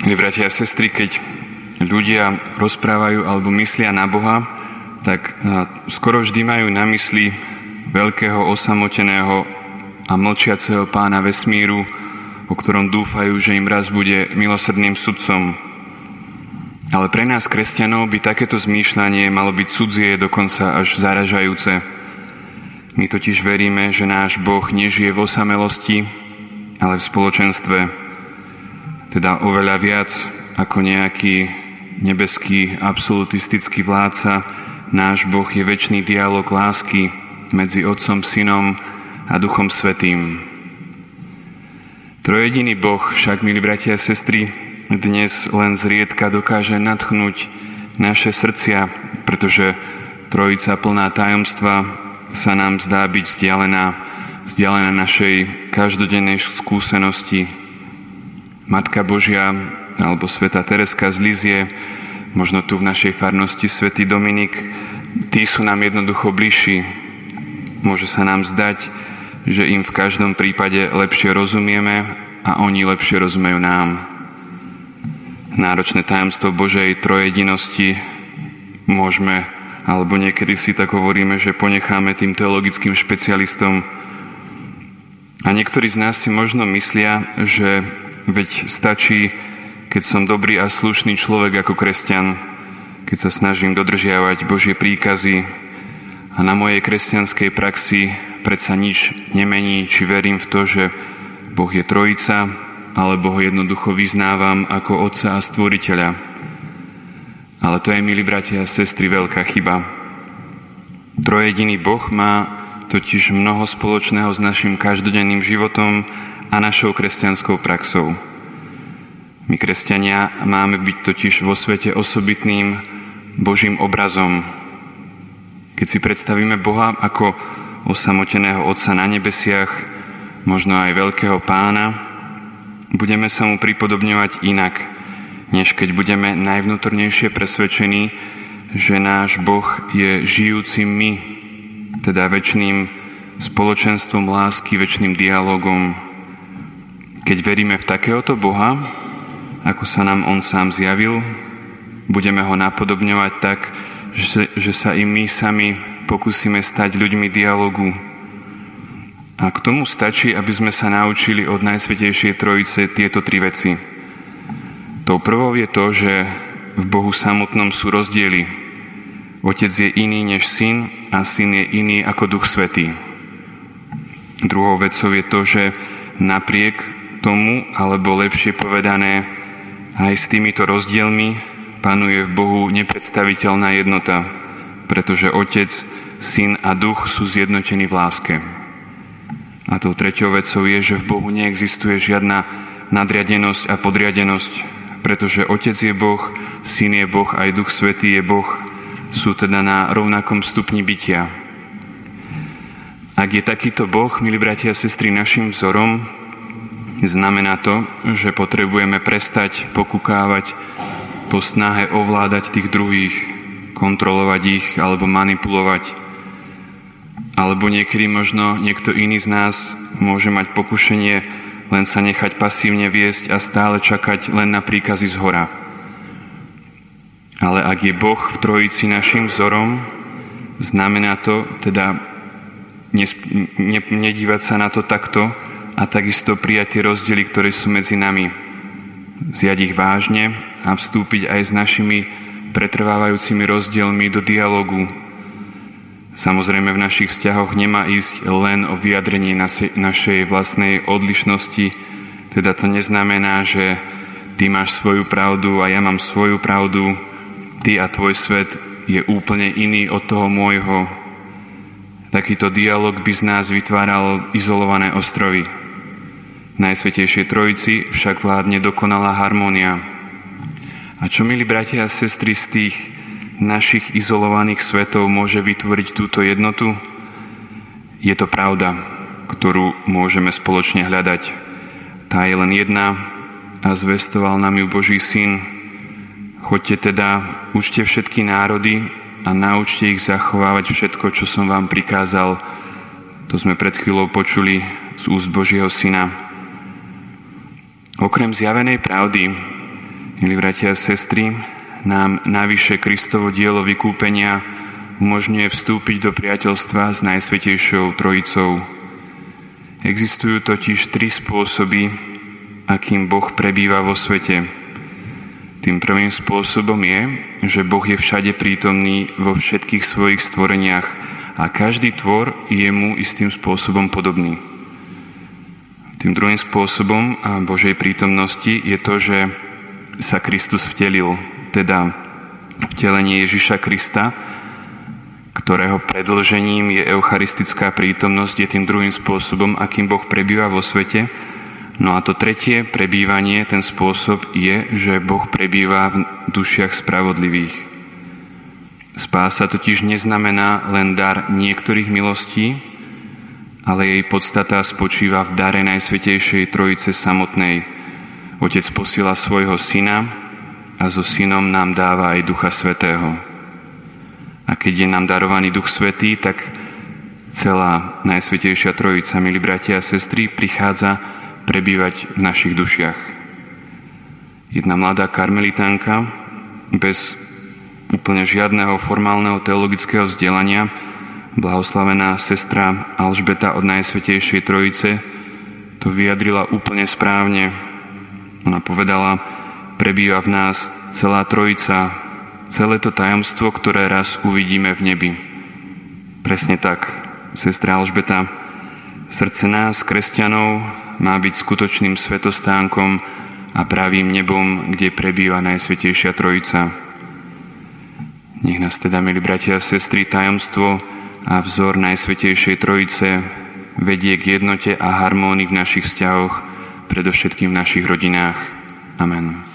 Milí bratia a sestry, keď ľudia rozprávajú alebo myslia na Boha, tak skoro vždy majú na mysli veľkého osamoteného a mlčiaceho pána vesmíru, o ktorom dúfajú, že im raz bude milosrdným sudcom. Ale pre nás, kresťanov, by takéto zmýšľanie malo byť cudzie, dokonca až zaražajúce. My totiž veríme, že náš Boh nežije v osamelosti, ale v spoločenstve teda oveľa viac ako nejaký nebeský absolutistický vládca, náš Boh je väčší dialog lásky medzi Otcom, Synom a Duchom Svetým. Trojediný Boh však, milí bratia a sestry, dnes len zriedka dokáže natchnúť naše srdcia, pretože trojica plná tajomstva sa nám zdá byť vzdialená, vzdialená našej každodennej skúsenosti, Matka Božia alebo Sveta Tereska z Lízie, možno tu v našej farnosti Svetý Dominik, tí sú nám jednoducho bližší. Môže sa nám zdať, že im v každom prípade lepšie rozumieme a oni lepšie rozumejú nám. Náročné tajomstvo Božej trojedinosti môžeme, alebo niekedy si tak hovoríme, že ponecháme tým teologickým špecialistom. A niektorí z nás si možno myslia, že Veď stačí, keď som dobrý a slušný človek ako kresťan, keď sa snažím dodržiavať Božie príkazy a na mojej kresťanskej praxi predsa nič nemení, či verím v to, že Boh je trojica, alebo ho jednoducho vyznávam ako Otca a Stvoriteľa. Ale to je, milí bratia a sestry, veľká chyba. Trojediný Boh má totiž mnoho spoločného s našim každodenným životom a našou kresťanskou praxou. My, kresťania, máme byť totiž vo svete osobitným Božím obrazom. Keď si predstavíme Boha ako osamoteného Otca na nebesiach, možno aj veľkého pána, budeme sa mu pripodobňovať inak, než keď budeme najvnútornejšie presvedčení, že náš Boh je žijúcim my, teda väčšným spoločenstvom lásky, väčšným dialogom, keď veríme v takéhoto Boha, ako sa nám On sám zjavil, budeme ho napodobňovať tak, že, že sa i my sami pokúsime stať ľuďmi dialogu. A k tomu stačí, aby sme sa naučili od Najsvetejšej Trojice tieto tri veci. Tou prvou je to, že v Bohu samotnom sú rozdiely. Otec je iný než syn a syn je iný ako Duch Svetý. Druhou vecou je to, že napriek tomu, alebo lepšie povedané, aj s týmito rozdielmi panuje v Bohu nepredstaviteľná jednota, pretože Otec, Syn a Duch sú zjednotení v láske. A tou treťou vecou je, že v Bohu neexistuje žiadna nadriadenosť a podriadenosť, pretože Otec je Boh, Syn je Boh, aj Duch Svetý je Boh, sú teda na rovnakom stupni bytia. Ak je takýto Boh, milí bratia a sestry, našim vzorom, Znamená to, že potrebujeme prestať pokukávať po snahe ovládať tých druhých, kontrolovať ich alebo manipulovať. Alebo niekedy možno niekto iný z nás môže mať pokušenie len sa nechať pasívne viesť a stále čakať len na príkazy z hora. Ale ak je Boh v trojici našim vzorom, znamená to teda nedívať sa na to takto, a takisto prijať tie rozdiely, ktoré sú medzi nami. Zjať ich vážne a vstúpiť aj s našimi pretrvávajúcimi rozdielmi do dialogu. Samozrejme v našich vzťahoch nemá ísť len o vyjadrenie našej vlastnej odlišnosti, teda to neznamená, že ty máš svoju pravdu a ja mám svoju pravdu, ty a tvoj svet je úplne iný od toho môjho. Takýto dialog by z nás vytváral izolované ostrovy. Najsvetejšej Trojici však vládne dokonalá harmónia. A čo, milí bratia a sestry, z tých našich izolovaných svetov môže vytvoriť túto jednotu? Je to pravda, ktorú môžeme spoločne hľadať. Tá je len jedna a zvestoval nám ju Boží syn. Choďte teda, učte všetky národy a naučte ich zachovávať všetko, čo som vám prikázal. To sme pred chvíľou počuli z úst Božieho syna. Okrem zjavenej pravdy Milí bratia a sestry, nám navyše Kristovo dielo vykúpenia umožňuje vstúpiť do priateľstva s Najsvetejšou Trojicou. Existujú totiž tri spôsoby, akým Boh prebýva vo svete. Tým prvým spôsobom je, že Boh je všade prítomný vo všetkých svojich stvoreniach a každý tvor je mu istým spôsobom podobný. Tým druhým spôsobom Božej prítomnosti je to, že sa Kristus vtelil, teda vtelenie Ježiša Krista, ktorého predlžením je eucharistická prítomnosť, je tým druhým spôsobom, akým Boh prebýva vo svete. No a to tretie prebývanie, ten spôsob je, že Boh prebýva v dušiach spravodlivých. Spása totiž neznamená len dar niektorých milostí, ale jej podstata spočíva v dare Najsvetejšej Trojice samotnej. Otec posiela svojho syna a so synom nám dáva aj Ducha Svetého. A keď je nám darovaný Duch Svetý, tak celá Najsvetejšia Trojica, milí bratia a sestry, prichádza prebývať v našich dušiach. Jedna mladá karmelitánka bez úplne žiadneho formálneho teologického vzdelania, blahoslavená sestra Alžbeta od Najsvetejšej Trojice, to vyjadrila úplne správne. Ona povedala, prebýva v nás celá Trojica, celé to tajomstvo, ktoré raz uvidíme v nebi. Presne tak, sestra Alžbeta, srdce nás, kresťanov, má byť skutočným svetostánkom a pravým nebom, kde prebýva Najsvetejšia Trojica. Nech nás teda, milí bratia a sestry, tajomstvo a vzor Najsvetejšej Trojice vedie k jednote a harmónii v našich vzťahoch, predovšetkým v našich rodinách. Amen.